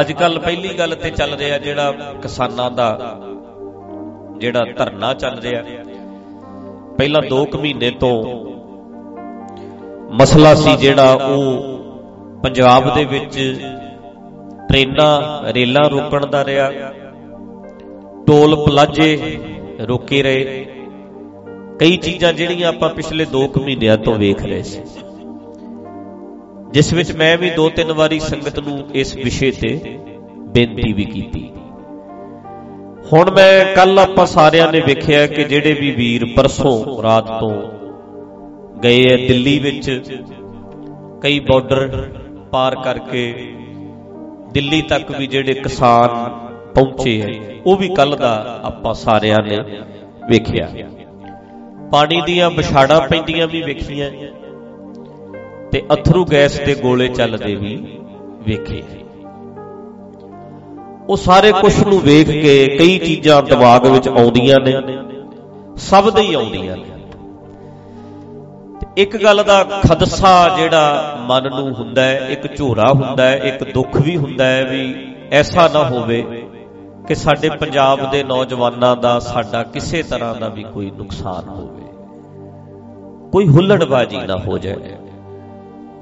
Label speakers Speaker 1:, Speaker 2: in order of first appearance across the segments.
Speaker 1: ਅੱਜ ਕੱਲ ਪਹਿਲੀ ਗੱਲ ਤੇ ਚੱਲ ਰਿਹਾ ਜਿਹੜਾ ਕਿਸਾਨਾਂ ਦਾ ਜਿਹੜਾ ਧਰਨਾ ਚੱਲ ਰਿਹਾ। ਪਹਿਲਾਂ 2 ਕੁ ਮਹੀਨੇ ਤੋਂ ਮਸਲਾ ਸੀ ਜਿਹੜਾ ਉਹ ਪੰਜਾਬ ਦੇ ਵਿੱਚ ਟ੍ਰੇਨਾਂ ਰੇਲਾਂ ਰੋਕਣ ਦਾ ਰਿਹਾ, ਟੋਲ ਪਲਾਜੇ ਰੋਕੇ ਰਹੇ। ਕਈ ਚੀਜ਼ਾਂ ਜਿਹੜੀਆਂ ਆਪਾਂ ਪਿਛਲੇ 2 ਕੁ ਮਹੀਨਿਆਂ ਤੋਂ ਵੇਖ ਰਹੇ ਸੀ। ਜਿਸ ਵਿੱਚ ਮੈਂ ਵੀ ਦੋ ਤਿੰਨ ਵਾਰੀ ਸੰਗਤ ਨੂੰ ਇਸ ਵਿਸ਼ੇ ਤੇ ਬੇਨਤੀ ਵੀ ਕੀਤੀ। ਹੁਣ ਮੈਂ ਕੱਲ ਆਪਾਂ ਸਾਰਿਆਂ ਨੇ ਵੇਖਿਆ ਕਿ ਜਿਹੜੇ ਵੀ ਵੀਰ ਪਰਸੋਂ ਰਾਤ ਤੋਂ ਗਏ ਐ ਦਿੱਲੀ ਵਿੱਚ, ਕਈ ਬਾਰਡਰ ਪਾਰ ਕਰਕੇ ਦਿੱਲੀ ਤੱਕ ਵੀ ਜਿਹੜੇ ਕਿਸਾਨ ਪਹੁੰਚੇ ਐ ਉਹ ਵੀ ਕੱਲ ਦਾ ਆਪਾਂ ਸਾਰਿਆਂ ਨੇ ਵੇਖਿਆ। ਪਾਣੀ ਦੀਆਂ ਵਿਛਾੜਾਂ ਪੈਂਦੀਆਂ ਵੀ ਵੇਖੀਆਂ। ਤੇ ਅਥਰੂ ਗੈਸ ਦੇ ਗੋਲੇ ਚੱਲਦੇ ਵੀ ਵੇਖੇ। ਉਹ ਸਾਰੇ ਕੁਝ ਨੂੰ ਵੇਖ ਕੇ ਕਈ ਚੀਜ਼ਾਂ ਦਿਮਾਗ ਵਿੱਚ ਆਉਂਦੀਆਂ ਨੇ, ਸਭ ਦੇ ਹੀ ਆਉਂਦੀਆਂ ਨੇ। ਇੱਕ ਗੱਲ ਦਾ ਖਦਸਾ ਜਿਹੜਾ ਮਨ ਨੂੰ ਹੁੰਦਾ ਹੈ, ਇੱਕ ਝੋਰਾ ਹੁੰਦਾ ਹੈ, ਇੱਕ ਦੁੱਖ ਵੀ ਹੁੰਦਾ ਹੈ ਵੀ ਐਸਾ ਨਾ ਹੋਵੇ ਕਿ ਸਾਡੇ ਪੰਜਾਬ ਦੇ ਨੌਜਵਾਨਾਂ ਦਾ ਸਾਡਾ ਕਿਸੇ ਤਰ੍ਹਾਂ ਦਾ ਵੀ ਕੋਈ ਨੁਕਸਾਨ ਹੋਵੇ। ਕੋਈ ਹੁੱਲੜਬਾਜੀ ਨਾ ਹੋ ਜਾਏ।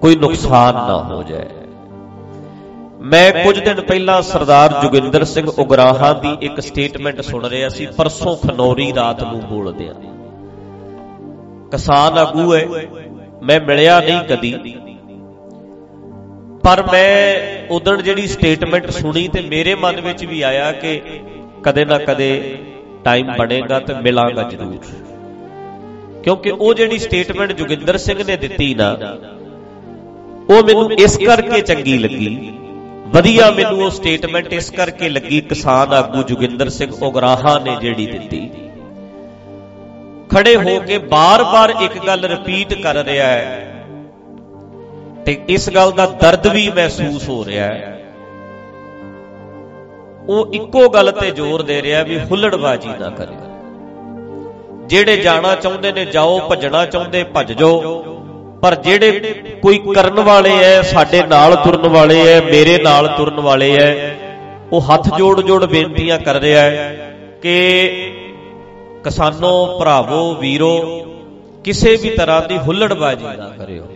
Speaker 1: ਕੋਈ ਨੁਕਸਾਨ ਨਾ ਹੋ ਜਾਏ। ਮੈਂ ਕੁਝ ਦਿਨ ਪਹਿਲਾਂ ਸਰਦਾਰ ਜੁਗਿੰਦਰ ਸਿੰਘ ਉਗਰਾਹਾਂ ਦੀ ਇੱਕ ਸਟੇਟਮੈਂਟ ਸੁਣ ਰਿਹਾ ਸੀ, ਪਰਸੋਂ ਖਨੌਰੀ ਰਾਤ ਨੂੰ ਬੋਲਦੇ ਆ। ਕਿਸਾਨ ਆਗੂ ਹੈ ਮੈਂ ਮਿਲਿਆ ਨਹੀਂ ਕਦੀ। ਪਰ ਮੈਂ ਉਦੋਂ ਜਿਹੜੀ ਸਟੇਟਮੈਂਟ ਸੁਣੀ ਤੇ ਮੇਰੇ ਮਨ ਵਿੱਚ ਵੀ ਆਇਆ ਕਿ ਕਦੇ ਨਾ ਕਦੇ ਟਾਈਮ ਬਣੇਗਾ ਤੇ ਮਿਲਾਂਗਾ ਜ਼ਰੂਰ। ਕਿਉਂਕਿ ਉਹ ਜਿਹੜੀ ਸਟੇਟਮੈਂਟ ਜੁਗਿੰਦਰ ਸਿੰਘ ਨੇ ਦਿੱਤੀ ਨਾ ਉਹ ਮੈਨੂੰ ਇਸ ਕਰਕੇ ਚੰਗੀ ਲੱਗੀ। ਵਧੀਆ ਮੈਨੂੰ ਉਹ ਸਟੇਟਮੈਂਟ ਇਸ ਕਰਕੇ ਲੱਗੀ, ਕਿਸਾਨ ਆਗੂ ਜੁਗਿੰਦਰ ਸਿੰਘ ਉਗਰਾਹਾ ਨੇ ਜਿਹੜੀ ਦਿੱਤੀ। ਖੜੇ ਹੋ ਕੇ ਬਾਰ-ਬਾਰ ਇੱਕ ਗੱਲ ਰਿਪੀਟ ਕਰ ਰਿਹਾ ਹੈ ਤੇ ਇਸ ਗੱਲ ਦਾ ਦਰਦ ਵੀ ਮਹਿਸੂਸ ਹੋ ਰਿਹਾ ਹੈ। ਉਹ ਇੱਕੋ ਗੱਲ ਤੇ ਜ਼ੋਰ ਦੇ ਰਿਹਾ ਵੀ ਹੁੱਲੜਬਾਜੀ ਨਾ ਕਰਿਓ ਜਿਹੜੇ ਜਾਣਾ ਚਾਹੁੰਦੇ ਨੇ ਜਾਓ, ਭੱਜਣਾ ਚਾਹੁੰਦੇ, ਭੱਜ ਜਾਓ। ਪਰ ਜਿਹੜੇ ਕੋਈ ਕਰਨ ਵਾਲੇ ਐ, ਸਾਡੇ ਨਾਲ ਤੁਰਨ ਵਾਲੇ ਐ, ਮੇਰੇ ਨਾਲ ਤੁਰਨ ਵਾਲੇ ਐ, ਉਹ ਹੱਥ ਜੋੜ ਜੋੜ ਬੇਨਤੀਆਂ ਕਰ ਰਿਹਾ ਹੈ ਕਿ ਕਿਸਾਨੋ, ਭਰਾਵੋ, ਵੀਰੋ, ਕਿਸੇ ਵੀ ਤਰ੍ਹਾਂ ਦੀ ਹੁੱਲੜਬਾਜੀ ਨਾ ਕਰਿਓ।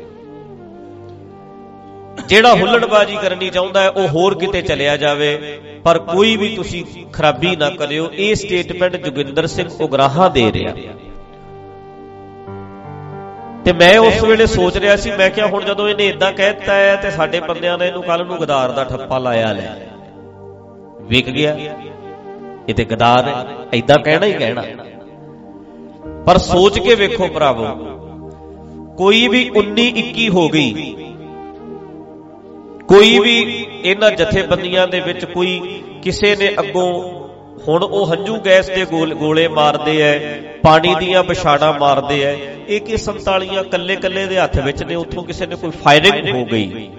Speaker 1: ਜਿਹੜਾ ਹੁੱਲੜਬਾਜੀ ਕਰਨੀ ਚਾਹੁੰਦਾ ਹੈ ਉਹ ਹੋਰ ਕਿਤੇ ਚਲਿਆ ਜਾਵੇ, ਪਰ ਕੋਈ ਵੀ ਤੁਸੀਂ ਖਰਾਬੀ ਨਾ ਕਰਿਓ, ਇਹ ਸਟੇਟਮੈਂਟ ਜੁਗਿੰਦਰ ਸਿੰਘ ਉਗਰਾਹਾ ਦੇ ਰਿਹਾ। ਤੇ ਮੈਂ ਉਸ ਵੇਲੇ ਸੋਚ ਰਿਹਾ ਸੀ ਮੈਂ ਕਿਹਾ ਹੁਣ ਜਦੋਂ ਇਹਨੇ ਇਦਾਂ ਕਹਿਤਾ ਹੈ ਤੇ ਸਾਡੇ ਬੰਦਿਆਂ ਨੇ ਇਹਨੂੰ ਕੱਲ ਨੂੰ ਗਦਾਰ ਦਾ ਠੱਪਾ ਲਾਇਆ ਲੈ। ਵਿਕ ਗਿਆ ਇਹ ਤੇ ਗਦਾਰ ਇਦਾਂ ਕਹਿਣਾ ਹੀ ਕਹਿਣਾ। ਪਰ ਸੋਚ ਕੇ ਵੇਖੋ ਭਰਾਵੋ ਕੋਈ ਵੀ 19 21 ਹੋ ਗਈ ਕੋਈ ਵੀ ਇਹਨਾਂ ਜਥੇਬੰਦੀਆਂ ਦੇ ਵਿੱਚ ਕੋਈ ਕਿਸੇ ਨੇ ਅੱਗੋਂ ਹੁਣ ਉਹ ਹੰਝੂ ਗੈਸ ਦੇ ਗੋਲੇ ਮਾਰਦੇ ਐ ਪਾਣੀ ਦੀਆਂ ਵਿਛਾੜਾਂ ਮਾਰਦੇ ਐ। ਇਹ ਕਿ 47 ਕੱਲੇ ਕੱਲੇ ਦੇ ਹੱਥ ਵਿੱਚ ਨੇ, ਉੱਥੋਂ ਕਿਸੇ ਨੇ ਕੋਈ ਫਾਇਰਿੰਗ ਹੋ ਗਈ।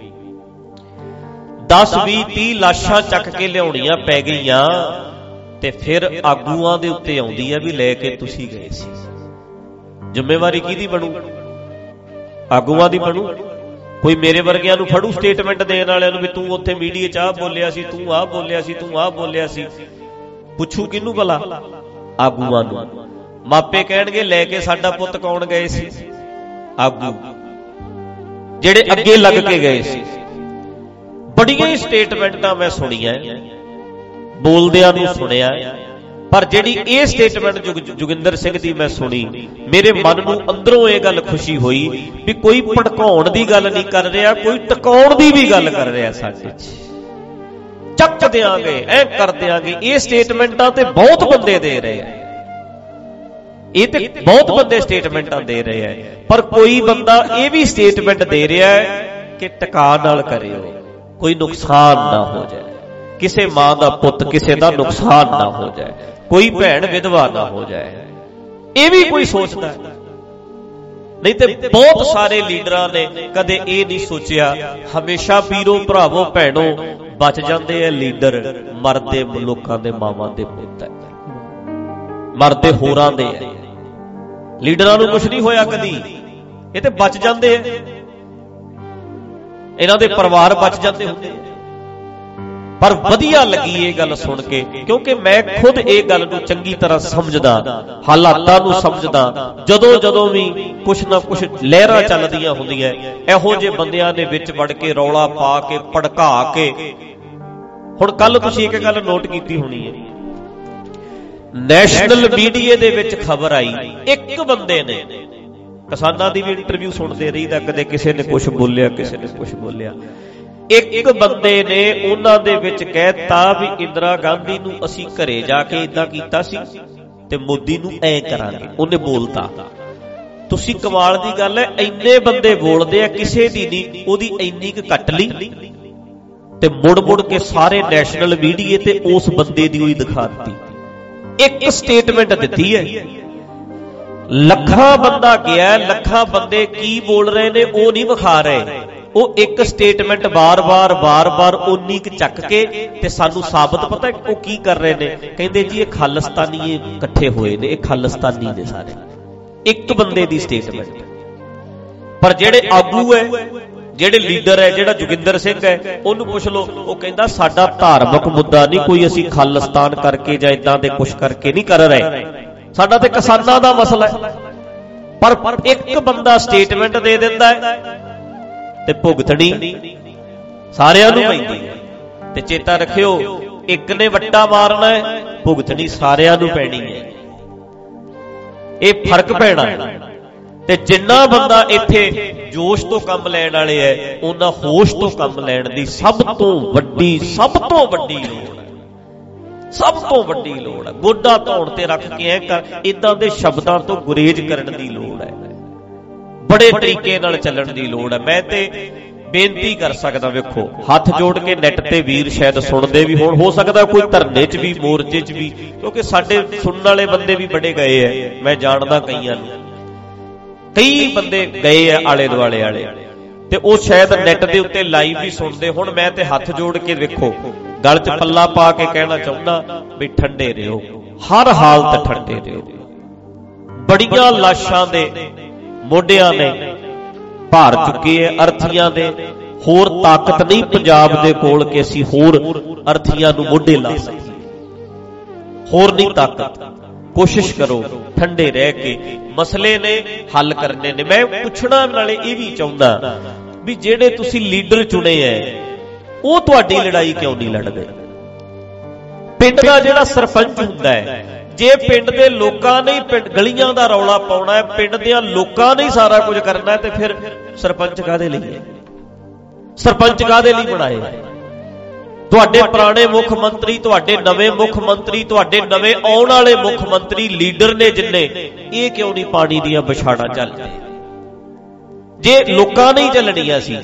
Speaker 1: 10 20 30 ਲਾਸ਼ਾਂ ਚੱਕ ਕੇ ਲਿਆਉਣੀਆਂ ਪੈ ਗਈਆਂ ਤੇ ਫਿਰ ਆਗੂਆਂ ਦੇ ਉੱਤੇ ਆਉਂਦੀ ਐ ਵੀ ਲੈ ਕੇ ਤੁਸੀਂ ਗਏ ਸੀ। ਜ਼ਿੰਮੇਵਾਰੀ ਕਿਹਦੀ ਬਣੂ? ਆਗੂਆਂ ਦੀ ਬਣੂ? ਕੋਈ ਮੇਰੇ ਵਰਗਿਆਂ ਨੂੰ ਫੜੂ ਸਟੇਟਮੈਂਟ ਦੇਣ ਵਾਲਿਆਂ ਨੂੰ ਵੀ ਤੂੰ ਉੱਥੇ ਮੀਡੀਆ 'ਚ ਆ ਬੋਲਿਆ ਸੀ, ਤੂੰ ਆ ਬੋਲਿਆ ਸੀ, ਤੂੰ ਆ ਬੋਲਿਆ ਸੀ। ਪੁੱਛੂ ਕਿਹਨੂੰ ਭਲਾ? ਆਗੂਆਂ ਨੂੰ। ਮਾਪੇ ਕਹਿਣਗੇ ਲੈ ਕੇ ਸਾਡਾ ਪੁੱਤ ਕੌਣ ਗਏ ਸੀ? ਆਗੂ। ਜਿਹੜੇ ਅੱਗੇ ਲੱਗ ਕੇ ਗਏ ਸੀ। ਬੜੀਆਂ ਹੀ ਸਟੇਟਮੈਂਟਾਂ ਮੈਂ ਸੁਣੀਆਂ। ਬੋਲਦਿਆਂ ਨੂੰ ਸੁਣਿਆ। ਪਰ ਜਿਹੜੀ ਇਹ ਸਟੇਟਮੈਂਟ ਜੁਗਿੰਦਰ ਸਿੰਘ ਦੀ ਮੈਂ ਸੁਣੀ ਮੇਰੇ ਮਨ ਨੂੰ ਅੰਦਰੋਂ ਇਹ ਗੱਲ ਖੁਸ਼ੀ ਹੋਈ ਵੀ ਕੋਈ ਭੜਕਾਉਣ ਦੀ ਗੱਲ ਨਹੀਂ ਕਰ ਰਿਹਾ ਕੋਈ ਟਿਕਾਉਣ ਦੀ ਵੀ ਗੱਲ ਕਰ ਰਿਹਾ ਸਾਡੇ 'ਚ। ਚੱਕ ਦਿਆਂਗੇ ਐ ਕਰ ਦਿਆਂਗੇ। ਇਹ ਸਟੇਟਮੈਂਟਾਂ ਤੇ ਬਹੁਤ ਬੰਦੇ ਦੇ ਰਹੇ ਆ। ਇਹ ਤੇ ਬਹੁਤ ਬੰਦੇ ਸਟੇਟਮੈਂਟਾਂ ਦੇ ਰਹੇ ਆ। ਪਰ ਕੋਈ ਬੰਦਾ ਇਹ ਵੀ ਸਟੇਟਮੈਂਟ ਦੇ ਰਿਹਾ ਹੈ ਕਿ ਟਿਕਾ ਨਾਲ ਕਰਿਓ, ਕੋਈ ਨੁਕਸਾਨ ਨਾ ਹੋ ਜਾਏ। ਕਿਸੇ ਮਾਂ ਦਾ ਪੁੱਤ ਕਿਸੇ ਦਾ ਨੁਕਸਾਨ ਨਾ ਹੋ ਜਾਏ, ਕੋਈ ਭੈਣ ਵਿਧਵਾ ਨਾ ਹੋ ਜਾਏ। ਇਹ ਵੀ ਕੋਈ ਸੋਚਦਾ ਨਹੀਂ ਤੇ ਬਹੁਤ ਸਾਰੇ ਲੀਡਰਾਂ ਨੇ ਕਦੇ ਇਹ ਨਹੀਂ ਸੋਚਿਆ, ਹਮੇਸ਼ਾ ਵੀਰੋ, ਭਰਾਵੋ, ਭੈਣੋ, ਬਚ ਜਾਂਦੇ ਆ ਲੀਡਰ ਮਰਦੇ ਲੋਕਾਂ ਦੇ ਮਾਵਾਂ ਦੇ ਪੁੱਤ ਹੈ। ਮਰਦੇ ਹੋਰਾਂ ਦੇ। ਆ ਲੀਡਰਾਂ ਨੂੰ ਕੁਝ ਨਹੀਂ ਹੋਇਆ ਕਦੀ। ਇਹ ਤੇ ਬਚ ਜਾਂਦੇ ਆ। ਇਹਨਾਂ ਦੇ ਪਰਿਵਾਰ ਬਚ ਜਾਂਦੇ ਹੁੰਦੇ ਪਰ ਵਧੀਆ ਲੱਗੀ ਇਹ ਗੱਲ ਸੁਣ ਕੇ, ਕਿਉਂਕਿ ਮੈਂ ਖੁਦ ਇਹ ਗੱਲ ਨੂੰ ਚੰਗੀ ਤਰ੍ਹਾਂ ਸਮਝਦਾ, ਹਾਲਾਤਾਂ ਨੂੰ ਸਮਝਦਾ ਜਦੋਂ ਜਦੋਂ ਵੀ ਕੁਛ ਨਾ ਕੁਛ ਲਹਿਰਾਂ ਚੱਲਦੀਆਂ ਹੁੰਦੀਆਂ, ਇਹੋ ਜਿਹੇ ਬੰਦਿਆਂ ਦੇ ਵਿੱਚ ਵੜ ਕੇ ਰੌਲਾ ਪਾ ਕੇ, ਭੜਕਾ ਕੇ। ਹੁਣ ਕੱਲ ਤੁਸੀਂ ਇੱਕ ਗੱਲ ਨੋਟ ਕੀਤੀ ਹੋਣੀ ਹੈ। ਨੈਸ਼ਨਲ ਮੀਡੀਆ ਦੇ ਵਿੱਚ ਖਬਰ ਆਈ। ਇੱਕ ਬੰਦੇ ਨੇ ਕਿਸਾਨਾਂ ਦੀ ਵੀ ਇੰਟਰਵਿਊ ਸੁਣਦੇ ਰਹੀਦਾ ਕਦੇ ਕਿਸੇ ਨੇ ਕੁਝ ਬੋਲਿਆ ਕਿਸੇ ਨੇ ਕੁਝ ਬੋਲਿਆ। ਇੱਕ ਬੰਦੇ ਨੇ ਉਹਨਾਂ ਦੇ ਵਿੱਚ ਕਹਿਤਾ ਵੀ ਇੰਦਰਾ ਗਾਂਧੀ ਨੂੰ ਅਸੀਂ ਘਰੇ ਜਾ ਕੇ ਇਦਾਂ ਕੀਤਾ ਸੀ ਤੇ ਮੋਦੀ ਨੂੰ ਐ ਕਰਾਂਗੇ। ਉਹਨੇ ਬੋਲਤਾ। ਤੁਸੀਂ ਕਮਾਲ ਦੀ ਗੱਲ ਹੈ ਇੰਨੇ ਬੰਦੇ ਬੋਲਦੇ ਆ ਕਿਸੇ ਦੀ ਨਹੀਂ ਉਹਦੀ ਇੰਨੀ ਕੁ ਕੱਟ ਲਈ। ਤੇ ਮੁੜ ਮੁੜ ਕੇ ਸਾਰੇ ਨੈਸ਼ਨਲ ਮੀਡੀਆ ਤੇ ਉਸ ਬੰਦੇ ਦੀ ਉਹੀ ਦਿਖਾ ਦਿੱਤੀ। ਇੱਕ ਸਟੇਟਮੈਂਟ ਦਿੱਤੀ ਹੈ। ਲੱਖਾਂ ਬੰਦਾ ਗਿਆ, ਲੱਖਾਂ ਬੰਦੇ ਕੀ ਬੋਲ ਰਹੇ ਨੇ ਉਹ ਨਹੀਂ ਵਿਖਾ ਰਹੇ। ਉਹ ਇੱਕ ਸਟੇਟਮੈਂਟ ਬਾਰ-ਬਾਰ ਬਾਰ-ਬਾਰ ਉਨੀ ਕ ਚੱਕ ਕੇ ਤੇ ਸਾਨੂੰ ਸਾਬਤ ਪਤਾ ਉਹ ਕੀ ਕਰ ਰਹੇ ਨੇ। ਕਹਿੰਦੇ ਜੀ ਇਹ ਖਾਲਸਤਾਨੀ ਇਕੱਠੇ ਹੋਏ ਨੇ, ਇਹ ਖਾਲਸਤਾਨੀ ਦੇ ਸਾਰੇ। ਇੱਕ ਬੰਦੇ ਦੀ ਸਟੇਟਮੈਂਟ ਪਰ ਜਿਹੜੇ ਆਗੂ ਹੈ ਜਿਹੜੇ ਲੀਡਰ ਹੈ, ਜਿਹੜਾ ਜੁਗਿੰਦਰ ਸਿੰਘ ਹੈ, ਉਹਨੂੰ ਪੁੱਛ ਲਓ, ਉਹ ਕਹਿੰਦਾ ਸਾਡਾ ਧਾਰਮਿਕ ਮੁੱਦਾ ਨਹੀਂ ਕੋਈ ਅਸੀਂ ਖਾਲਸਤਾਨ ਕਰਕੇ ਜਾਂ ਇਦਾਂ ਦੇ ਕੁਝ ਕਰਕੇ ਨਹੀਂ ਕਰ ਰਹੇ। ਸਾਡਾ ਤੇ ਕਿਸਾਨਾਂ ਦਾ ਮਸਲਾ ਹੈ। ਪਰ ਇੱਕ ਬੰਦਾ ਸਟੇਟਮੈਂਟ ਦੇ ਦਿੰਦਾ ਹੈ ਤੇ ਭੁਗਤਣੀ ਸਾਰਿਆਂ ਨੂੰ ਪੈਂਦੀ ਹੈ। ਤੇ ਚੇਤਾ ਰੱਖਿਓ, ਇੱਕ ਨੇ ਵੱਟਾ ਮਾਰਨਾ ਹੈ, ਭੁਗਤਣੀ ਸਾਰਿਆਂ ਨੂੰ ਪੈਣੀ ਹੈ। ਇਹ ਫ਼ਰਕ ਪੈਣਾ ਤੇ ਜਿੰਨਾ ਬੰਦਾ ਇੱਥੇ ਜੋਸ਼ ਤੋਂ ਕੰਮ ਲੈਣ ਵਾਲੇ ਐ ਉਹਨਾਂ ਹੋਸ਼ ਤੋਂ ਕੰਮ ਲੈਣ ਦੀ ਸਭ ਤੋਂ ਵੱਡੀ, ਸਭ ਤੋਂ ਵੱਡੀ ਲੋੜ ਹੈ। ਸਭ ਤੋਂ ਵੱਡੀ ਲੋੜ ਹੈ। ਗੋਡਾ ਧੌਣ ਤੇ ਰੱਖ ਕੇ ਐ ਕਰ ਇਦਾਂ ਦੇ ਸ਼ਬਦਾਂ ਤੋਂ ਗੁਰੇਜ ਕਰਨ ਦੀ ਲੋੜ ਹੈ। ਬੜੇ ਤਰੀਕੇ ਨਾਲ ਚੱਲਣ ਦੀ ਲੋੜ ਹੈ। ਮੈਂ ਤੇ ਬੇਨਤੀ ਕਰ ਸਕਦਾ ਵੇਖੋ, ਹੱਥ ਜੋੜ ਕੇ ਨੈਟ ਤੇ ਵੀਰ ਸ਼ਾਇਦ ਸੁਣਦੇ ਵੀ ਹੋਣ, ਹੋ ਸਕਦਾ ਕੋਈ ਧਰਨੇ 'ਚ ਵੀ, ਮੋਰਚੇ 'ਚ ਵੀ, ਕਿਉਂਕਿ ਸਾਡੇ ਸੁਣਨ ਵਾਲੇ ਬੰਦੇ ਵੀ ਬੜੇ ਗਏ ਐ। ਮੈਂ ਜਾਣਦਾ ਕਈਆਂ ਨੂੰ। ਕਈ ਬੰਦੇ ਗਏ ਆ ਆਲੇ ਦੁਆਲੇ ਵਾਲੇ। ਤੇ ਉਹ ਸ਼ਾਇਦ ਨੈਟ ਦੇ ਉੱਤੇ ਲਾਈਵ ਵੀ ਸੁਣਦੇ ਹੁਣ, ਮੈਂ ਤੇ ਹੱਥ ਜੋੜ ਕੇ ਵੇਖੋ, ਗਲ 'ਚ ਪੱਲਾ ਪਾ ਕੇ ਕਹਿਣਾ ਚਾਹੁੰਦਾ ਵੀ ਠੰਡੇ ਰਹੋ। ਹਰ ਹਾਲਤ ਠੰਡੇ ਰਹੋ। ਬੜੀਆਂ ਲਾਸ਼ਾਂ ਦੇ ਮੋਢਿਆਂ ਨੇ ਭਾਰ ਚੁੱਕੇ ਐ ਅਰਥੀਆਂ ਦੇ। ਹੋਰ ਤਾਕਤ ਨਹੀਂ ਪੰਜਾਬ ਦੇ ਕੋਲ ਕਿ ਅਸੀਂ ਹੋਰ ਅਰਥੀਆਂ ਨੂੰ ਮੋਢੇ ਲਾ ਸਕੀਏ। ਹੋਰ ਨਹੀਂ ਤਾਕਤ। ਕੋਸ਼ਿਸ਼ ਕਰੋ, ਠੰਡੇ ਰਹਿ ਕੇ ਮਸਲੇ ਨੇ ਹੱਲ ਕਰਨੇ ਨੇ। ਮੈਂ ਪੁੱਛਣਾ ਨਾਲੇ ਇਹ ਵੀ ਚਾਹੁੰਦਾ ਵੀ ਜਿਹੜੇ ਤੁਸੀਂ ਲੀਡਰ ਚੁਣੇ ਐ, ਉਹ ਤੁਹਾਡੀ ਲੜਾਈ ਕਿਉਂ ਨਹੀਂ ਲੜਦੇ? ਪਿੰਡ ਦਾ ਜਿਹੜਾ ਸਰਪੰਚ ਹੁੰਦਾ ਹੈ ਜੇ ਪਿੰਡ ਦੇ ਲੋਕਾਂ ਨੇ ਪਿੰਡ ਗਲੀਆਂ ਦਾ ਰੌਲਾ ਪਾਉਣਾ ਹੈ ਪਿੰਡ ਦੇ ਲੋਕਾਂ ਨੇ ਸਾਰਾ ਕੁਝ ਕਰਨਾ ਹੈ ਤੇ ਫਿਰ ਸਰਪੰਚ ਕਾਦੇ ਲਈ ਹੈ ਸਰਪੰਚ ਕਾਦੇ ਲਈ ਬਣਾਏ ਤੁਹਾਡੇ ਪੁਰਾਣੇ ਮੁੱਖ ਮੰਤਰੀ, ਤੁਹਾਡੇ ਨਵੇਂ ਮੁੱਖ ਮੰਤਰੀ, ਤੁਹਾਡੇ ਨਵੇਂ ਆਉਣ ਵਾਲੇ ਮੁੱਖ ਮੰਤਰੀ, ਲੀਡਰ ਨੇ ਜਿੰਨੇ, ਇਹ ਕਿਉਂ ਨਹੀਂ ਪਾਣੀ ਦੀਆਂ ਵਿਛਾੜਾਂ ਚੱਲਦੇ ਜੇ ਲੋਕਾਂ ਨੇ ਹੀ ਚੱਲਣੀਆਂ ਸੀ,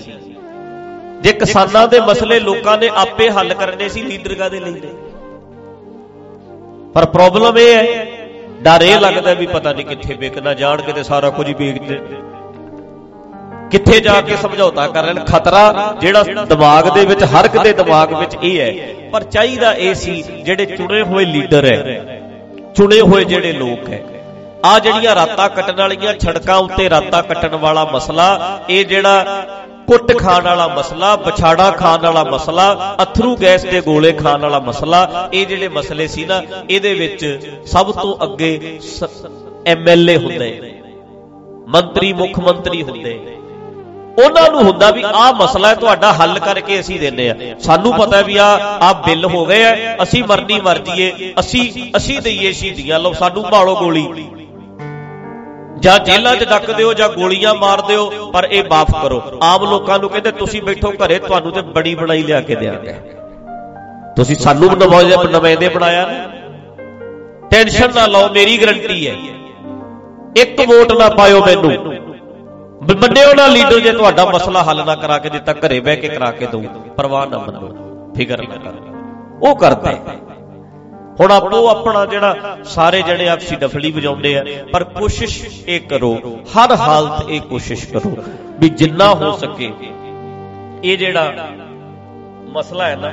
Speaker 1: ਜੇ ਕਿਸਾਨਾਂ ਦੇ ਮਸਲੇ ਲੋਕਾਂ ਨੇ ਆਪੇ ਹੱਲ ਕਰਨੇ ਸੀ, ਲੀਡਰ ਕਾਦੇ ਲਈ ਨੇ? ਪਰ ਪ੍ਰੋਬਲਮ ਇਹ ਹੈ, ਡਰ ਇਹ ਲੱਗਦਾ ਵੀ ਪਤਾ ਨਹੀਂ ਕਿੱਥੇ ਵੇਚਣਾ ਜਾਣ ਕੇ ਤੇ ਸਾਰਾ ਕੁਝ ਹੀ ਵੇਚ ਦੇ ਕਿੱਥੇ ਜਾ ਕੇ ਸਮਝੌਤਾ ਕਰ ਲੈਣ? ਖਤਰਾ ਜਿਹੜਾ ਦਿਮਾਗ ਦੇ ਵਿੱਚ, ਹਰ ਇੱਕ ਦੇ ਦਿਮਾਗ ਵਿੱਚ ਇਹ ਹੈ। ਪਰ ਚਾਹੀਦਾ ਇਹ ਸੀ, ਜਿਹੜੇ ਚੁਣੇ ਹੋਏ ਲੀਡਰ ਹੈ, ਚੁਣੇ ਹੋਏ ਜਿਹੜੇ ਲੋਕ ਹੈ। ਆ ਜਿਹੜੀਆਂ ਰਾਤਾਂ ਕੱਟਣ ਵਾਲੀਆਂ ਛੜਕਾਂ ਉੱਤੇ ਰਾਤਾਂ ਕੱਟਣ ਵਾਲਾ ਮਸਲਾ, ਇਹ ਜਿਹੜਾ ਕੁੱਟ ਖਾਣ ਵਾਲਾ ਮਸਲਾ ਵਿਛਾੜਾ ਖਾਣ ਵਾਲਾ ਮਸਲਾ, ਅਥਰੂ ਗੈਸ ਦੇ ਗੋਲੇ ਖਾਣ ਵਾਲਾ ਮਸਲਾ, ਇਹ ਜਿਹੜੇ ਮਸਲੇ ਸੀ ਨਾ, ਇਹਦੇ ਵਿੱਚ ਸਭ ਤੋਂ ਅੱਗੇ ਐਮਐਲਏ ਹੁੰਦੇ, ਮੰਤਰੀ ਮੁੱਖ ਮੰਤਰੀ ਹੁੰਦੇ ਉਹਨਾਂ ਨੂੰ ਹੁੰਦਾ ਵੀ ਆਹ ਮਸਲਾ ਹੈ, ਤੁਹਾਡਾ ਹੱਲ ਕਰਕੇ ਅਸੀਂ ਦਿੰਨੇ ਆ ਸਾਨੂੰ ਪਤਾ ਵੀ ਆ ਆ ਬਿੱਲ ਹੋ ਗਏ ਆ, ਅਸੀਂ ਮਰਨੀ ਮਰ ਜੀਏ ਅਸੀਂ ਅਸੀਂ ਦਈਏ ਸ਼ਹੀਦੀਆਂ। ਲਓ, ਸਾਨੂੰ ਮਾਰੋ ਗੋਲੀ। ਜਾਂ ਜੇਲ੍ਹਾਂ 'ਚ ਡੱਕ ਦਿਓ ਜਾਂ ਗੋਲੀਆਂ ਮਾਰ ਦਿਓ, ਪਰ ਇਹ ਮਾਫ ਕਰੋ। ਆਮ ਲੋਕਾਂ ਨੂੰ ਕਹਿੰਦੇ, ਤੁਸੀਂ ਬੈਠੋ ਘਰੇ, ਤੁਹਾਨੂੰ ਤੇ ਬੜੀ ਬਣਾਈ ਲਿਆ ਕੇ ਦਿਆਂਗੇ ਤੁਸੀਂ ਸਾਨੂੰ ਨਮਾਇੰਦੇ ਬਣਾਇਆ ਨਾ। ਟੈਨਸ਼ਨ ਨਾ ਲਓ, ਮੇਰੀ ਗਰੰਟੀ ਹੈ। ਇੱਕ ਵੋਟ ਨਾ ਪਾਇਓ ਮੈਨੂੰ। ਮੰਨਿਓ ਨਾ ਲੀਡਰ, ਜੇ ਤੁਹਾਡਾ ਮਸਲਾ ਹੱਲ ਨਾ ਕਰਾ ਕੇ ਦਿੱਤਾ, ਘਰੇ ਬਹਿ ਕੇ ਕਰਾ ਕੇ ਦਊ। ਪਰਵਾਹ ਨਾ ਮੰਨੋ ਫਿਕਰ ਨਾ ਕਰੋ। ਉਹ ਕਰਦੇ ਹੁਣ ਆਪੋ ਆਪਣਾ ਜਿਹੜਾ ਸਾਰੇ ਜਣੇ ਆਪਸੀ ਡਫਲੀ ਵਜਾਉਂਦੇ ਆ, ਪਰ ਕੋਸ਼ਿਸ਼ ਇਹ ਕਰੋ, ਹਰ ਹਾਲਤ ਇਹ ਕੋਸ਼ਿਸ਼ ਕਰੋ ਵੀ ਜਿੰਨਾ ਹੋ ਸਕੇ, ਇਹ ਜਿਹੜਾ ਮਸਲਾ ਹੈ ਨਾ,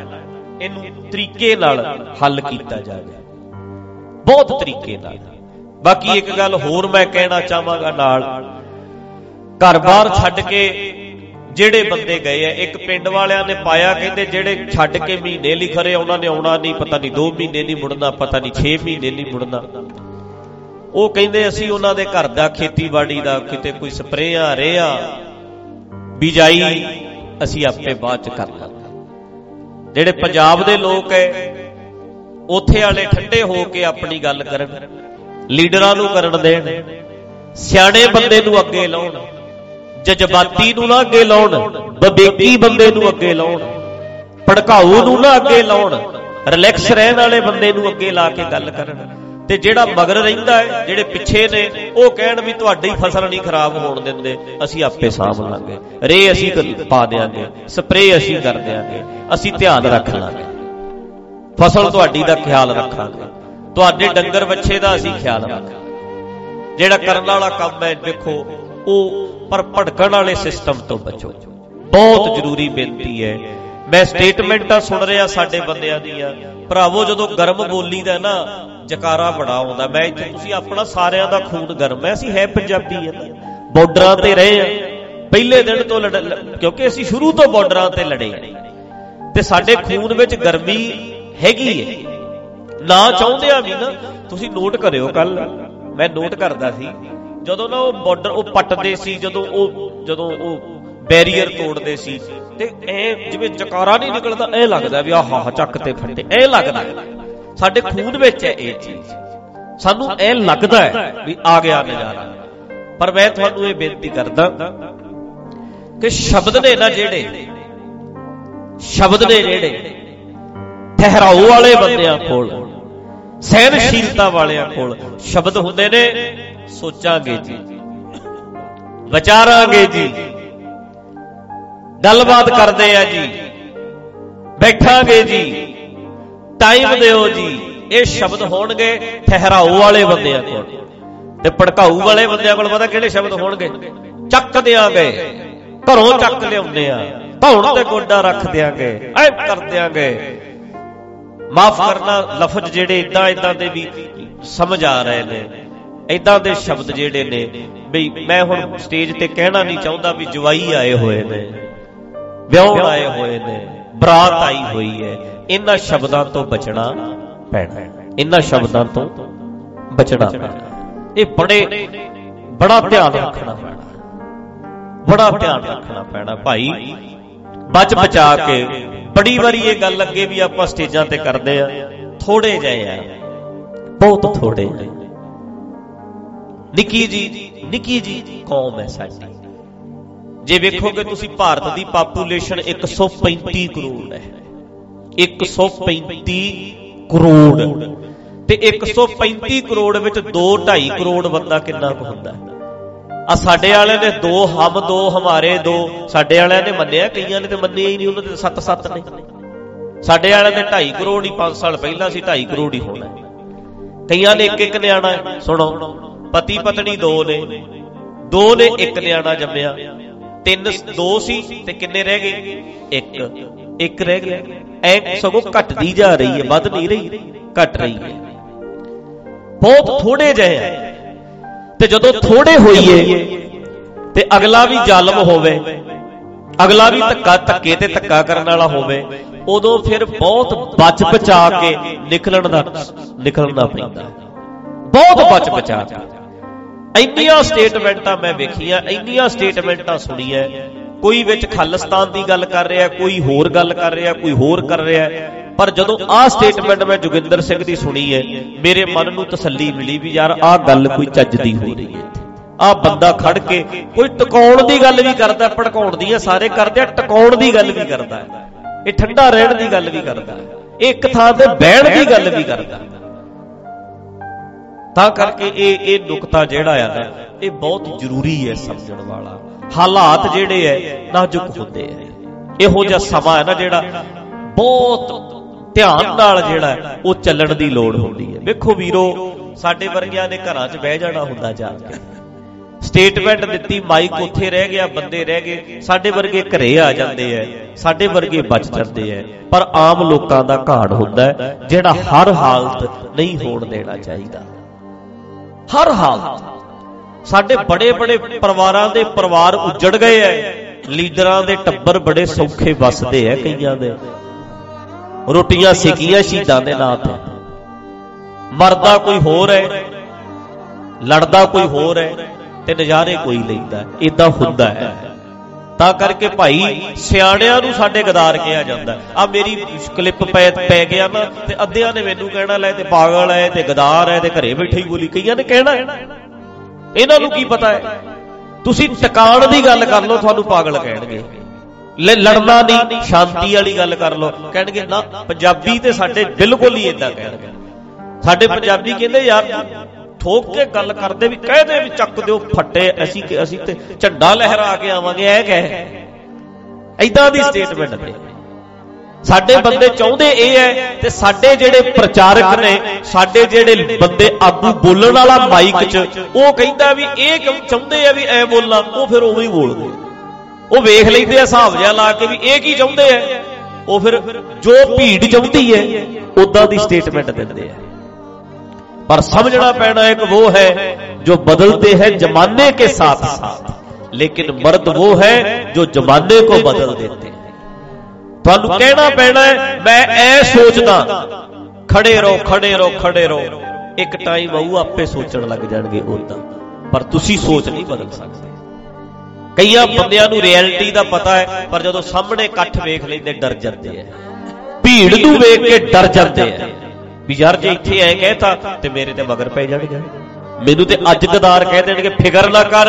Speaker 1: ਇਹਨੂੰ ਤਰੀਕੇ ਨਾਲ ਹੱਲ ਕੀਤਾ ਜਾਵੇ। ਬਹੁਤ ਤਰੀਕੇ ਨਾਲ। ਬਾਕੀ ਇੱਕ ਗੱਲ ਹੋਰ ਮੈਂ ਕਹਿਣਾ ਚਾਹਾਂਗਾ ਨਾਲ ਘਰ-ਬਾਰ ਛੱਡ ਕੇ ਜਿਹੜੇ ਬੰਦੇ ਗਏ ਆ, ਇੱਕ ਪਿੰਡ ਵਾਲਿਆਂ ਨੇ ਪਾਇਆ ਕਹਿੰਦੇ ਜਿਹੜੇ ਛੱਡ ਕੇ ਮਹੀਨੇ ਲਈ ਖਰੇ ਉਹਨਾਂ ਨੇ ਆਉਣਾ ਨਹੀਂ, ਪਤਾ ਨਹੀਂ 2 ਮਹੀਨੇ ਨਹੀਂ ਮੁੜਨਾ, ਪਤਾ ਨਹੀਂ 6 ਮਹੀਨੇ ਨਹੀਂ ਮੁੜਨਾ। ਉਹ ਕਹਿੰਦੇ ਅਸੀਂ ਉਹਨਾਂ ਦੇ ਘਰ ਦਾ ਖੇਤੀਬਾੜੀ ਦਾ ਕਿਤੇ ਕੋਈ ਸਪਰੇਆਂ ਰੇਆ ਬਿਜਾਈ ਅਸੀਂ ਆਪੇ ਬਾਅਦ ਚ ਕਰ ਲਾਂਗੇ। ਜਿਹੜੇ ਪੰਜਾਬ ਦੇ ਲੋਕ ਐ, ਉੱਥੇ ਵਾਲੇ ਠੰਡੇ ਹੋ ਕੇ ਆਪਣੀ ਗੱਲ ਕਰਨ, ਲੀਡਰਾਂ ਨੂੰ ਕਰਨ ਦੇਣ, ਸਿਆਣੇ ਬੰਦੇ ਨੂੰ ਅੱਗੇ ਲਾਉਣ। ਜਜ਼ਬਾਤੀ ਨੂੰ ਨਾ ਅੱਗੇ ਲਾਉਣ ਬਵੇਕੀ ਬੰਦੇ ਨੂੰ ਅੱਗੇ ਲਾਉਣ, ਭੜਕਾਊ ਨੂੰ ਨਾ ਅੱਗੇ ਲਾਉਣ, ਰਿਲੈਕਸ ਰਹਿਣ ਵਾਲੇ ਬੰਦੇ ਨੂੰ ਅੱਗੇ ਲਾ ਕੇ ਗੱਲ ਕਰਨ। ਤੇ ਜਿਹੜਾ ਮਗਰ ਰਹਿੰਦਾ ਹੈ, ਜਿਹੜੇ ਪਿੱਛੇ ਨੇ, ਉਹ ਕਹਿਣ ਵੀ ਤੁਹਾਡੀ ਫਸਲ ਨਹੀਂ ਖਰਾਬ ਹੋਣ ਦਿੰਦੇ, ਅਸੀਂ ਆਪੇ ਸਾਂਭ ਲਾਂਗੇ। ਰੇ ਅਸੀਂ ਪਾ ਦੇਾਂਗੇ ਸਪਰੇ ਅਸੀਂ ਕਰ ਦੇਾਂਗੇ ਅਸੀਂ ਧਿਆਨ ਰੱਖ ਲਾਂਗੇ। ਫਸਲ ਤੁਹਾਡੀ ਦਾ ਖਿਆਲ ਰੱਖਾਂਗੇ। ਤੁਹਾਡੇ ਡੰਗਰ ਬੱਚੇ ਦਾ ਅਸੀਂ ਖਿਆਲ ਰੱਖਾਂਗੇ। ਜਿਹੜਾ ਕਰਨ ਵਾਲਾ ਕੰਮ ਹੈ, ਦੇਖੋ ਉਹ ਪਰ ਭੜਕਣ ਵਾਲੇ ਸਿਸਟਮ ਤੋਂ ਬਚੋ। ਬਹੁਤ ਜ਼ਰੂਰੀ ਬੇਨਤੀ ਹੈ। ਮੈਂ ਸਟੇਟਮੈਂਟਾਂ ਸੁਣ ਰਿਹਾ ਸਾਡੇ ਬੰਦਿਆਂ ਦੀਆਂ ਭਰਾਵੋ, ਜਦੋਂ ਗਰਮ ਬੋਲੀ ਦਾ ਨਾ ਜਕਾਰਾ ਬੜਾ ਆਉਂਦਾ, ਮੈਂ ਇੱਥੇ ਤੁਸੀਂ ਆਪਣਾ ਸਾਰਿਆਂ ਦਾ ਖੂਨ ਗਰਮ ਹੈ, ਅਸੀਂ ਹੈ ਪੰਜਾਬੀ ਹੈ ਬਾਰਡਰਾਂ ਤੇ ਰਹੇ ਆ। ਪਹਿਲੇ ਦਿਨ ਤੋਂ ਕਿਉਂਕਿ ਅਸੀਂ ਸ਼ੁਰੂ ਤੋਂ ਬਾਰਡਰਾਂ ਤੇ ਲੜੇ ਤੇ ਸਾਡੇ ਖੂਨ ਵਿੱਚ ਗਰਮੀ ਹੈਗੀ ਹੈ ਨਾ ਚਾਹੁੰਦਿਆਂ ਵੀ ਨਾ, ਤੁਸੀਂ ਨੋਟ ਕਰਿਓ ਕੱਲ ਮੈਂ ਨੋਟ ਕਰਦਾ ਸੀ। ਜਦੋਂ ਨਾ ਉਹ ਬਾਰਡਰ ਉਹ ਪੱਟਦੇ ਸੀ, ਜਦੋਂ ਉਹ ਜਦੋਂ ਉਹ ਬੈਰੀਅਰ ਤੋੜਦੇ ਸੀ, ਤੇ ਐ ਜਿਵੇਂ ਜਕਾਰਾ ਨਹੀਂ ਨਿਕਲਦਾ, ਐ ਲੱਗਦਾ ਵੀ ਆਹ ਚੱਕ ਤੇ ਫੱਟੇ। ਐ ਲੱਗਦਾ। ਸਾਡੇ ਖੂਨ ਵਿੱਚ ਹੈ ਇਹ ਚੀਜ਼। ਸਾਨੂੰ ਐ ਲੱਗਦਾ ਹੈ ਵੀ ਆ ਗਿਆ ਨਜ਼ਾਰਾ ਪਰ ਮੈਂ ਤੁਹਾਨੂੰ ਇਹ ਬੇਨਤੀ ਕਰਦਾ ਕਿ ਸ਼ਬਦ ਨੇ ਨਾ ਜਿਹੜੇ, ਸ਼ਬਦ ਨੇ ਜਿਹੜੇ, ਠਹਿਰਾਓ ਵਾਲੇ ਬੰਦਿਆਂ ਕੋਲ। ਸਹਿਨਸ਼ੀਲਤਾ ਵਾਲਿਆਂ ਕੋਲ ਸ਼ਬਦ ਹੁੰਦੇ ਨੇ, ਸੋਚਾਂਗੇ ਜੀ। ਵਿਚਾਰਾਂਗੇ ਜੀ। ਗੱਲਬਾਤ ਕਰਦੇ ਆ ਜੀ। ਬੈਠਾਂਗੇ ਜੀ। ਟਾਈਮ ਦਿਓ ਜੀ। ਇਹ ਸ਼ਬਦ ਹੋਣਗੇ ਠਹਿਰਾਓ ਵਾਲੇ ਬੰਦਿਆਂ ਕੋਲ ਤੇ ਭੜਕਾਊ ਵਾਲੇ ਬੰਦਿਆਂ ਕੋਲ ਪਤਾ ਕਿਹੜੇ ਸ਼ਬਦ ਹੋਣਗੇ? ਚੱਕ ਦਿਆਂਗੇ। ਘਰੋਂ ਚੱਕ ਲਿਆਉਂਦੇ ਆ। ਧੌਣ ਤੇ ਗੋਡਾ ਰੱਖ ਦਿਆਂਗੇ। ਐ ਕਰ ਦਿਆਂਗੇ। ਮਾਫ ਕਰਨਾ ਲਫ਼ਜ਼ ਜਿਹੜੇ ਇਦਾਂ ਇਦਾਂ ਦੇ ਵੀ ਸਮਝ ਆ ਰਹੇ ਨੇ ਇਦਾਂ ਦੇ ਸ਼ਬਦ ਜਿਹੜੇ ਨੇ, ਬਈ ਮੈਂ ਹੁਣ ਸਟੇਜ ਤੇ ਕਹਿਣਾ ਨਹੀਂ ਚਾਹੁੰਦਾ ਵੀ ਜਵਾਈ ਆਏ ਹੋਏ ਨੇ ਵਿਆਹ ਆਏ ਹੋਏ ਨੇ, ਬਰਾਤ ਆਈ ਹੋਈ ਹੈ, ਇਹਨਾਂ ਸ਼ਬਦਾਂ ਤੋਂ ਬਚਣਾ ਪੈਣਾ, ਇਹਨਾਂ ਸ਼ਬਦਾਂ ਤੋਂ ਬਚਣਾ ਪੈਣਾ। ਇਹ ਬੜੇ, ਬੜਾ ਧਿਆਨ ਰੱਖਣਾ ਪੈਣਾ, ਬੜਾ ਧਿਆਨ ਰੱਖਣਾ ਪੈਣਾ ਭਾਈ, ਬਚ ਬਚਾ ਕੇ ਬੜੀ ਵਾਰੀ ਇਹ ਗੱਲ ਅੱਗੇ ਵੀ ਆਪਾਂ ਸਟੇਜਾਂ ਤੇ ਕਰਦੇ ਆ। ਥੋੜੇ ਜਿਹੇ ਆ। ਬਹੁਤ ਥੋੜੇ ਜਿਹੇ ਨਿੱਕੀ ਜੀ ਨਿੱਕੀ ਜੀ ਕੌਮ ਹੈ ਸਾਡੀ। ਜੇ ਵੇਖੋਗੇ ਤੁਸੀਂ ਭਾਰਤ ਦੀ ਪਾਪੂਲੇਸ਼ਨ 135 ਕਰੋੜ ਹੈ। 135 ਕਰੋੜ। ਤੇ 135 ਕਰੋੜ ਵਿੱਚ 2 2.5 ਕਰੋੜ ਬੰਦਾ ਕਿੰਨਾ ਕੁ ਹੁੰਦਾ? ਆ ਸਾਡੇ ਵਾਲਿਆਂ ਨੇ ਦੋ ਹਮ, ਦੋ ਹਮਾਰੇ, ਦੋ। ਸਾਡੇ ਵਾਲਿਆਂ ਨੇ ਮੰਨਿਆ, ਕਈਆਂ ਨੇ ਤੇ ਮੰਨਿਆ ਹੀ ਨਹੀਂ, ਉਹਨਾਂ ਦੇ 7 7 ਨੇ। ਸਾਡੇ ਵਾਲਿਆਂ ਨੇ 2.5 ਕਰੋੜ ਹੀ 5 ਸਾਲ ਪਹਿਲਾਂ ਸੀ 2.5 ਕਰੋੜ ਹੀ ਹੋਣਾ। ਕਈਆਂ ਨੇ ਇੱਕ ਇੱਕ ਨਿਆਣਾ, ਸੁਣੋ ਪਤੀ ਪਤਨੀ ਦੋ ਨੇ। ਦੋ ਨੇ, ਇੱਕ ਨਿਆਣਾ ਜੰਮਿਆ। ਤਿੰਨ ਦੋ ਸੀ ਤੇ ਕਿੰਨੇ ਰਹਿ ਗਏ? ਇੱਕ। ਇੱਕ ਰਹਿ ਗਿਆ। ਐ ਸਗੋਂ ਘਟਦੀ ਜਾ ਰਹੀ ਹੈ, ਵੱਧ ਨਹੀਂ ਰਹੀ, ਘਟ ਰਹੀ ਹੈ। ਬਹੁਤ ਥੋੜੇ ਜਿਹੇ ਆ। ਤੇ ਜਦੋਂ ਥੋੜੇ ਹੋਈਏ ਤੇ ਅਗਲਾ ਵੀ ਜ਼ਾਲਮ ਹੋਵੇ, ਅਗਲਾ ਵੀ ਧੱਕਾ ਧੱਕੇ ਤੇ ਧੱਕਾ ਕਰਨ ਵਾਲਾ ਹੋਵੇ, ਉਦੋਂ ਫਿਰ ਬਹੁਤ ਬਚ ਬਚਾ ਕੇ ਨਿਕਲਣ ਦਾ ਨਿਕਲਣਾ ਪੈਂਦਾ। ਬਹੁਤ ਬਚ ਬਚਾ ਕੇ। ਇੰਨੀਆਂ ਸਟੇਟਮੈਂਟਾਂ ਮੈਂ ਵੇਖੀਆਂ, ਇੰਨੀਆਂ ਸਟੇਟਮੈਂਟਾਂ ਸੁਣੀਆਂ। ਕੋਈ ਵਿੱਚ ਖਾਲਿਸਤਾਨ ਦੀ ਗੱਲ ਕਰ ਰਿਹਾ, ਕੋਈ ਹੋਰ ਗੱਲ ਕਰ ਰਿਹਾ, ਕੋਈ ਹੋਰ ਕਰ ਰਿਹਾ। ਪਰ ਜਦੋਂ ਆਹ ਸਟੇਟਮੈਂਟ ਮੈਂ ਜੋਗਿੰਦਰ ਸਿੰਘ ਦੀ ਸੁਣੀ ਹੈ ਮੇਰੇ ਮਨ ਨੂੰ ਤਸੱਲੀ ਮਿਲੀ ਵੀ ਯਾਰ ਆਹ ਗੱਲ ਕੋਈ ਚੱਜਦੀ ਹੋ ਰਹੀ ਹੈ ਆਹ ਬੰਦਾ ਖੜ ਕੇ ਕੋਈ ਟਿਕਾਉਣ ਦੀ ਗੱਲ ਵੀ ਕਰਦਾ, ਭੜਕਾਉਣ ਦੀ ਸਾਰੇ ਕਰਦੇ ਆ, ਟਿਕਾਉਣ ਦੀ ਗੱਲ ਵੀ ਕਰਦਾ ਇਹ ਠੰਡਾ ਰਹਿਣ ਦੀ ਗੱਲ ਵੀ ਕਰਦਾ ਇਹ ਇੱਕ ਥਾਂ ਤੇ ਬਹਿਣ ਦੀ ਗੱਲ ਵੀ ਕਰਦਾ ਤਾਂ ਕਰਕੇ ਇਹ ਇਹ ਨੁਕਤਾ ਜਿਹੜਾ ਆ ਨਾ, ਇਹ ਬਹੁਤ ਜ਼ਰੂਰੀ ਹੈ ਸਮਝਣ ਵਾਲਾ। ਹਾਲਾਤ ਜਿਹੜੇ ਐ ਨਾਜ਼ੁਕ ਹੁੰਦੇ ਐ ਇਹੋ ਜਿਹਾ ਸਮਾਂ ਹੈ ਨਾ ਜਿਹੜਾ ਬਹੁਤ ਧਿਆਨ ਨਾਲ ਜਿਹੜਾ ਉਹ ਚੱਲਣ ਦੀ ਲੋੜ ਹੁੰਦੀ ਹੈ। ਵੇਖੋ ਵੀਰੋ, ਸਾਡੇ ਵਰਗਿਆਂ ਨੇ ਘਰਾਂ 'ਚ ਬਹਿ ਜਾਣਾ ਹੁੰਦਾ ਜਾ ਕੇ। ਸਟੇਟਮੈਂਟ ਦਿੱਤੀ ਮਾਈਕ ਉੱਥੇ ਰਹਿ ਗਿਆ, ਬੰਦੇ ਰਹਿ ਗਏ। ਸਾਡੇ ਵਰਗੇ ਘਰੇ ਆ ਜਾਂਦੇ ਐ, ਸਾਡੇ ਵਰਗੇ ਬਚ ਜਾਂਦੇ ਐ। ਪਰ ਆਮ ਲੋਕਾਂ ਦਾ ਘਾੜ ਹੁੰਦਾ ਜਿਹੜਾ ਹਰ ਹਾਲਤ ਨਹੀਂ ਹੋਣ ਦੇਣਾ ਚਾਹੀਦਾ। ਹਰ ਹਾਲਤ। ਸਾਡੇ ਬੜੇ ਬੜੇ ਪਰਿਵਾਰਾਂ ਦੇ ਪਰਿਵਾਰ ਉੱਜੜ ਗਏ ਐ। ਲੀਡਰਾਂ ਦੇ ਟੱਬਰ ਬੜੇ ਸੌਖੇ ਵੱਸਦੇ ਆ ਕਈਆਂ ਦੇ। ਰੋਟੀਆਂ ਸਿੱਕੀਆਂ ਸ਼ਹੀਦਾਂ ਦੇ ਨਾਂ ਤੇ। ਮਰਦਾ ਕੋਈ ਹੋਰ ਹੈ, ਲੜਦਾ ਕੋਈ ਹੋਰ ਹੈ ਤੇ ਨਜ਼ਾਰੇ ਕੋਈ ਲੈਂਦਾ ਇਦਾਂ ਹੁੰਦਾ ਹੈ। ਤਾਂ ਕਰਕੇ ਭਾਈ, ਸਿਆਣਿਆਂ ਨੂੰ ਸਾਡੇ ਗਦਾਰ ਕਿਹਾ ਜਾਂਦਾ ਆ ਮੇਰੀ ਕਲਿੱਪ ਪੈ ਪੈ ਗਿਆ ਨਾ ਤੇ ਅੱਧਿਆਂ ਨੇ ਮੈਨੂੰ ਕਹਿਣਾ, ਲੈ ਤੇ ਪਾਗਲ ਹੈ ਤੇ ਗਦਾਰ ਹੈ ਤੇ ਘਰੇ ਬੈਠੇ ਹੀ ਬੋਲੀ, ਕਈਆਂ ਨੇ ਕਹਿਣਾ ਇਹਨਾਂ ਨੂੰ ਕੀ ਪਤਾ ਹੈ? ਤੁਸੀਂ ਟਿਕਾਣ ਦੀ ਗੱਲ ਕਰ ਲਓ, ਤੁਹਾਨੂੰ ਪਾਗਲ ਕਹਿਣਗੇ। ਲੈ ਲੜਨਾ ਨਹੀਂ, ਸ਼ਾਂਤੀ ਵਾਲੀ ਗੱਲ ਕਰ ਲਓ। ਕਹਿਣਗੇ, ਨਾ, ਪੰਜਾਬੀ ਤੇ ਸਾਡੇ ਬਿਲਕੁਲ ਹੀ ਇਦਾਂ ਕਹਿਣਗੇ। ਸਾਡੇ ਪੰਜਾਬੀ ਕਹਿੰਦੇ, ਯਾਰ ਠੋਕ ਕੇ ਗੱਲ ਕਰਦੇ ਵੀ ਕਹਦੇ ਵੀ ਚੱਕ ਦਿਓ, ਫੱਟੇ, ਅਸੀਂ ਅਸੀਂ ਤੇ ਝੰਡਾ ਲਹਿਰਾ ਕੇ ਆਵਾਂਗੇ, ਐ ਕਹੇ। ਐਦਾਂ ਦੀ ਸਟੇਟਮੈਂਟ ਦੇ ਸਾਡੇ ਬੰਦੇ ਚਾਹੁੰਦੇ ਇਹ ਹੈ ਤੇ ਸਾਡੇ ਜਿਹੜੇ ਪ੍ਰਚਾਰਕ ਨੇ, ਸਾਡੇ ਜਿਹੜੇ ਬੰਦੇ ਆਗੂ ਬੋਲਣ ਵਾਲਾ ਮਾਈਕ 'ਚ, ਉਹ ਕਹਿੰਦਾ ਵੀ ਇਹ ਕਿਉਂ ਚਾਹੁੰਦੇ ਆ ਵੀ ਐ ਬੋਲਾਂ, ਉਹ ਫਿਰ ਉਵੇਂ ਹੀ ਬੋਲਦੇ ਉਹ ਵੇਖ ਲੈਂਦੇ ਆ, ਹਿਸਾਬ ਜਿਹਾ ਲਾ ਕੇ ਵੀ ਇਹ ਕੀ ਚਾਹੁੰਦੇ ਆ? ਉਹ ਫਿਰ ਜੋ ਭੀੜ ਚਾਹੁੰਦੀ ਹੈ ਉਦਾਂ ਦੀ ਸਟੇਟਮੈਂਟ ਦਿੰਦੇ ਆ। ਪਰ ਸਮਝਣਾ ਪੈਣਾ ਇੱਕ ਉਹ ਹੈ ਜੋ ਬਦਲਤੇ ਹੈ ਜ਼ਮਾਨੇ ਕੇ ਸਾਥ ਸਾਥ। ਲੇਕਿਨ ਮਰਦ ਉਹ ਹੈ ਜੋ ਜ਼ਮਾਨੇ ਕੋ ਬਦਲ ਦਿੰਦੇ ਹੈ ਤੁਹਾਨੂੰ ਕਹਿਣਾ ਪੈਣਾ ਮੈਂ ਐ ਸੋਚਦਾ, ਖੜੇ ਰਹੋ ਖੜੇ ਰਹੋ ਖੜੇ ਰਹੋ। ਇੱਕ ਟਾਈਮ ਆਊ, ਆਪੇ ਸੋਚਣ ਲੱਗ ਜਾਣਗੇ ਉਦਾਂ ਪਰ ਤੁਸੀਂ ਸੋਚ ਨਹੀਂ ਬਦਲ ਸਕਦੇ। ਕਈਆਂ ਬੰਦਿਆਂ ਨੂੰ ਰਿਐਲਿਟੀ ਦਾ ਪਤਾ ਹੈ, ਪਰ ਜਦੋਂ ਸਾਹਮਣੇ ਇਕੱਠ ਵੇਖ ਲੈਂਦੇ, ਡਰ ਜਾਂਦੇ ਆ। ਭੀੜ ਨੂੰ ਵੇਖ ਕੇ ਡਰ ਜਾਂਦੇ ਆ। ਵੀ ਯਾਰ, ਜੇ ਇੱਥੇ ਐ ਕਹਿਤਾ, ਤੇ ਮੇਰੇ ਤੇ ਮਗਰ ਪੈ ਜਾਣਗੇ। ਮੈਨੂੰ ਤੇ ਅੱਜ ਗਦਾਰ ਕਹਿ ਦੇਣਗੇ, ਫਿਕਰ ਨਾ ਕਰ,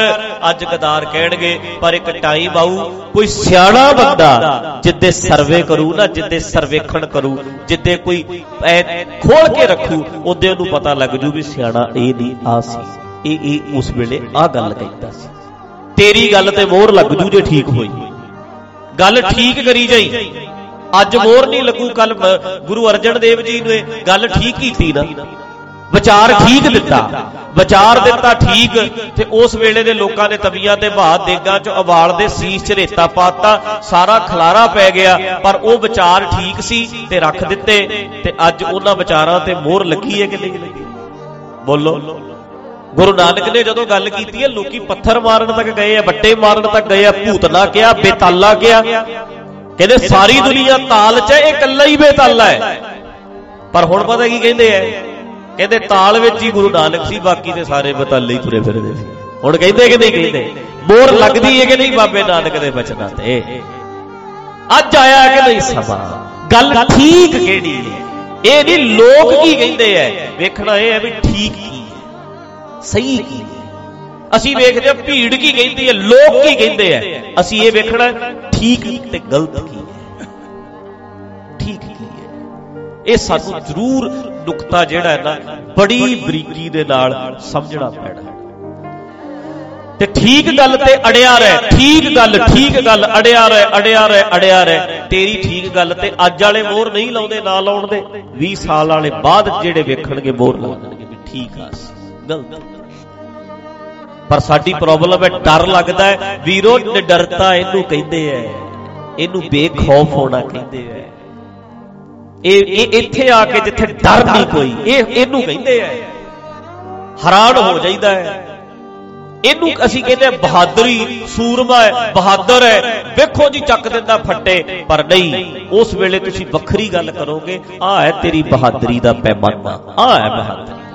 Speaker 1: ਅੱਜ ਗਦਾਰ ਕਹਿਣਗੇ, ਪਰ ਇੱਕ ਟਾਈਮ ਆਊ, ਕੋਈ ਸਿਆਣਾ ਬੰਦਾ ਜਿੱਦੇ ਸਰਵੇ ਕਰੂ ਨਾ, ਜਿੱਦੇ ਸਰਵੇਖਣ ਕਰੂ, ਜਿੱਦੇ ਕੋਈ ਐ ਖੋਲ ਕੇ ਰੱਖੂ, ਉਹਦੇ ਉਹਨੂੰ ਪਤਾ ਲੱਗ ਜੂ ਵੀ ਸਿਆਣਾ ਇਹ ਨਹੀਂ ਆ ਸੀ। ਇਹ ਇਹ ਉਸ ਵੇਲੇ ਆ ਗੱਲ ਕਹਿੰਦਾ ਸੀ। ਤੇਰੀ ਗੱਲ ਤੇ ਮੋਹਰ ਲੱਗ ਜੂ ਜੇ ਠੀਕ ਹੋਈ। ਗੱਲ ਠੀਕ ਕਰੀ ਜਾਈ। ਅੱਜ ਮੋਹਰ ਨਹੀਂ ਲੱਗੂ ਕੱਲ ਗੁਰੂ ਅਰਜਨ ਦੇਵ ਜੀ ਨੇ ਗੱਲ ਠੀਕ ਕੀਤੀ ਨਾ। ਵਿਚਾਰ ਠੀਕ ਦਿੱਤਾ। ਵਿਚਾਰ ਦਿੱਤਾ ਠੀਕ ਤੇ ਉਸ ਵੇਲੇ ਦੇ ਲੋਕਾਂ ਨੇ ਤਵੀਆਂ ਤੇ ਬਾਦ ਦੇਗਾਂ ਚ ਉਬਾਲ ਦੇ ਸੀਸ ਚ ਰੇਤਾ ਪਾਤਾ, ਸਾਰਾ ਖਲਾਰਾ ਪੈ ਗਿਆ, ਪਰ ਉਹ ਵਿਚਾਰ ਠੀਕ ਸੀ ਤੇ ਰੱਖ ਦਿੱਤੇ ਤੇ ਅੱਜ ਉਹਨਾਂ ਵਿਚਾਰਾਂ ਤੇ ਮੋਹਰ ਲੱਗੀ ਹੈ ਕਿ ਨਹੀਂ? ਲੱਗੀ ਬੋਲੋ। ਗੁਰੂ ਨਾਨਕ ਨੇ ਜਦੋਂ ਗੱਲ ਕੀਤੀ ਹੈ ਲੋਕੀ ਪੱਥਰ ਮਾਰਨ ਤੱਕ ਗਏ ਆ ਵੱਟੇ ਮਾਰਨ ਤੱਕ ਗਏ ਆ ਭੂਤਨਾ ਕਿਹਾ ਬੇਤਾਲਾ ਕਿਹਾ ਕਹਿੰਦੇ ਸਾਰੀ ਦੁਨੀਆ ਤਾਲ 'ਚ ਇਹ ਇਕੱਲਾ ਹੀ ਬੇਤਾਲਾ ਹੈ। ਪਰ ਹੁਣ ਪਤਾ ਕੀ ਕਹਿੰਦੇ ਐ ਕਹਿੰਦੇ ਤਾਲ ਵਿੱਚ ਹੀ ਗੁਰੂ ਨਾਨਕ ਸੀ ਬਾਕੀ ਤੇ ਸਾਰੇ ਬੇਤਾਲੇ ਹੀ ਤੁਰੇ ਫਿਰਦੇ ਸੀ। ਹੁਣ ਕਹਿੰਦੇ ਕਿ ਨਹੀਂ ਕਹਿੰਦੇ? ਮੋਰ ਲੱਗਦੀ ਹੈ ਕਿ ਨਹੀਂ ਬਾਬੇ ਨਾਨਕ ਦੇ ਬਚਨਾਂ ਤੇ? ਅੱਜ ਆਇਆ ਕਿ ਨਹੀਂ ਸਮਾਂ? ਗੱਲ ਠੀਕ ਕਿਹੜੀ ਹੈ? ਇਹ ਨਹੀਂ ਲੋਕ ਕੀ ਕਹਿੰਦੇ ਐ ਵੇਖਣਾ ਇਹ ਹੈ ਵੀ ਠੀਕ ਕੀ ਸਹੀ ਕੀ? ਹੈ ਅਸੀਂ ਵੇਖਦੇ ਹਾਂ ਭੀੜ ਕੀ ਕਹਿੰਦੀ ਹੈ ਲੋਕ ਕੀ ਕਹਿੰਦੇ ਐ ਅਸੀਂ ਇਹ ਵੇਖਣਾ ਠੀਕ ਤੇ ਗਲਤ ਕੀ ਹੈ। ਠੀਕ ਕੀ ਹੈ। ਇਹ ਸਾਨੂੰ ਜ਼ਰੂਰ ਨੁਕਤਾ ਜਿਹੜਾ ਹੈ ਨਾ ਬੜੀ ਬਰੀਕੀ ਦੇ ਨਾਲ ਸਮਝਣਾ ਪੈਣਾ ਤੇ ਠੀਕ ਗੱਲ ਤੇ ਅੜਿਆ ਰਹਿ ਠੀਕ ਗੱਲ ਠੀਕ ਗੱਲ ਅੜਿਆ ਰਹਿ ਅੜਿਆ ਰਹਿ ਅੜਿਆ ਰਹਿ। ਤੇਰੀ ਠੀਕ ਗੱਲ ਤੇ ਅੱਜ ਵਾਲੇ ਮੋਹਰ ਨਹੀਂ ਲਾਉਂਦੇ ਨਾ ਲਾਉਣ ਦੇ 20 ਸਾਲ ਵਾਲੇ ਬਾਅਦ ਜਿਹੜੇ ਵੇਖਣਗੇ ਮੋਹਰ ਲਾਉਣਗੇ ਵੀ ਠੀਕ ਆ ਗਲਤ। ਪਰ ਸਾਡੀ ਪ੍ਰੋਬਲਮ ਹੈ ਡਰ ਲੱਗਦਾ ਹੈ। ਵੀਰੋ ਡਰਤਾ ਇਹਨੂੰ ਕਹਿੰਦੇ ਐ ਇਹਨੂੰ ਬੇਖੌਫ ਹੋਣਾ ਕਹਿੰਦੇ ਐ ਇਹ ਇਹ ਇੱਥੇ ਆ ਕੇ ਜਿੱਥੇ ਡਰ ਨਹੀਂ ਕੋਈ ਇਹ ਇਹਨੂੰ ਕਹਿੰਦੇ ਐ ਹੈਰਾਨ ਹੋ ਜਾਈਦਾ ਹੈ। ਇਹਨੂੰ ਅਸੀਂ ਕਹਿੰਦੇ ਬਹਾਦਰੀ ਸੂਰਮਾ ਹੈ ਬਹਾਦਰ। ਹੈ। ਵੇਖੋ ਜੀ ਚੱਕ ਦਿੰਦਾ ਫੱਟੇ। ਪਰ ਨਹੀਂ ਉਸ ਵੇਲੇ ਤੁਸੀਂ ਵੱਖਰੀ ਗੱਲ ਕਰੋਗੇ ਆ ਹੈ ਤੇਰੀ ਬਹਾਦਰੀ ਦਾ ਪੈਮਾਨਾ। ਆ ਹੈ ਬਹਾਦਰੀ।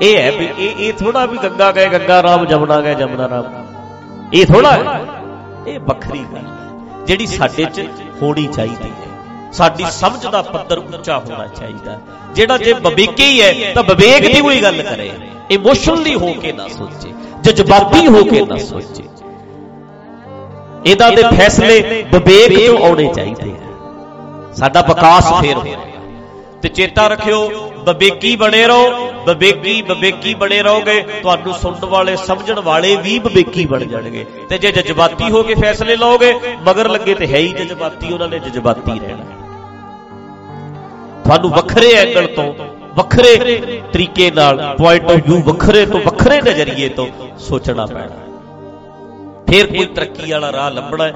Speaker 1: ਇਹ ਹੈ ਵੀ ਇਹ ਇਹ ਥੋੜਾ ਵੀ ਗੰਗਾ ਗਏ ਗੰਗਾ ਰਾਮ ਜਮਨਾ ਗਏ ਜਮਨਾ ਰਾਮ। ਇਹ ਥੋੜਾ ਇਹ ਵੱਖਰੀ ਗੱਲ ਹੈ। ਜਿਹੜੀ ਸਾਡੇ 'ਚ ਹੋਣੀ ਚਾਹੀਦੀ ਹੈ। ਸਾਡੀ ਸਮਝ ਦਾ ਪੱਧਰ ਉੱਚਾ ਹੋਣਾ ਚਾਹੀਦਾ ਜਿਹੜਾ ਜੇ ਵਿਵੇਕੀ ਹੀ ਤਾਂ ਵਿਵੇਕ ਦੀ ਕੋਈ ਗੱਲ ਕਰੇ। ਇਮੋਸ਼ਨਲੀ ਹੋ ਕੇ ਨਾ ਸੋਚੇ। ਜਜ਼ਬਾਤੀ ਹੋ ਕੇ ਨਾ ਸੋਚੇ। ਇਹਦਾ ਦੇ ਫੈਸਲੇ ਵਿਵੇਕ ਤੋਂ ਆਉਣੇ ਚਾਹੀਦੇ ਸਾਡਾ ਵਿਕਾਸ ਫੇਰ ਹੋਏਗਾ ਤੇ ਚੇਤਾ ਰੱਖਿਓ ਵਿਵੇਕੀ ਬਣੇ ਰਹੋ ਵਿਵੇਕੀ ਵਿਵੇਕੀ ਬਣੇ ਰਹੋਗੇ, ਤੁਹਾਨੂੰ ਸੁਣਨ ਵਾਲੇ, ਸਮਝਣ ਵਾਲੇ ਵੀ ਵਿਵੇਕੀ ਬਣ ਜਾਣਗੇ। ਤੇ ਜੇ ਜਜ਼ਬਾਤੀ ਹੋ ਕੇ ਫੈਸਲੇ ਲਓਗੇ, ਮਗਰ ਲੱਗੇ ਤੇ ਹੈ ਹੀ ਜਜ਼ਬਾਤੀ, ਉਹਨਾਂ ਨੇ ਜਜ਼ਬਾਤੀ ਰਹਿਣਾ। ਤੁਹਾਨੂੰ ਵੱਖਰੇ ਐਂਗਲ ਤੋਂ, ਵੱਖਰੇ ਤਰੀਕੇ ਨਾਲ ਪੁਆਇੰਟ ਆਫ View ਵੱਖਰੇ ਤੋਂ, ਵੱਖਰੇ ਨਜ਼ਰੀਏ ਤੋਂ ਸੋਚਣਾ ਪੈਣਾ। ਫਿਰ ਕੋਈ ਤਰੱਕੀ ਵਾਲਾ ਰਾਹ ਲੱਭਣਾ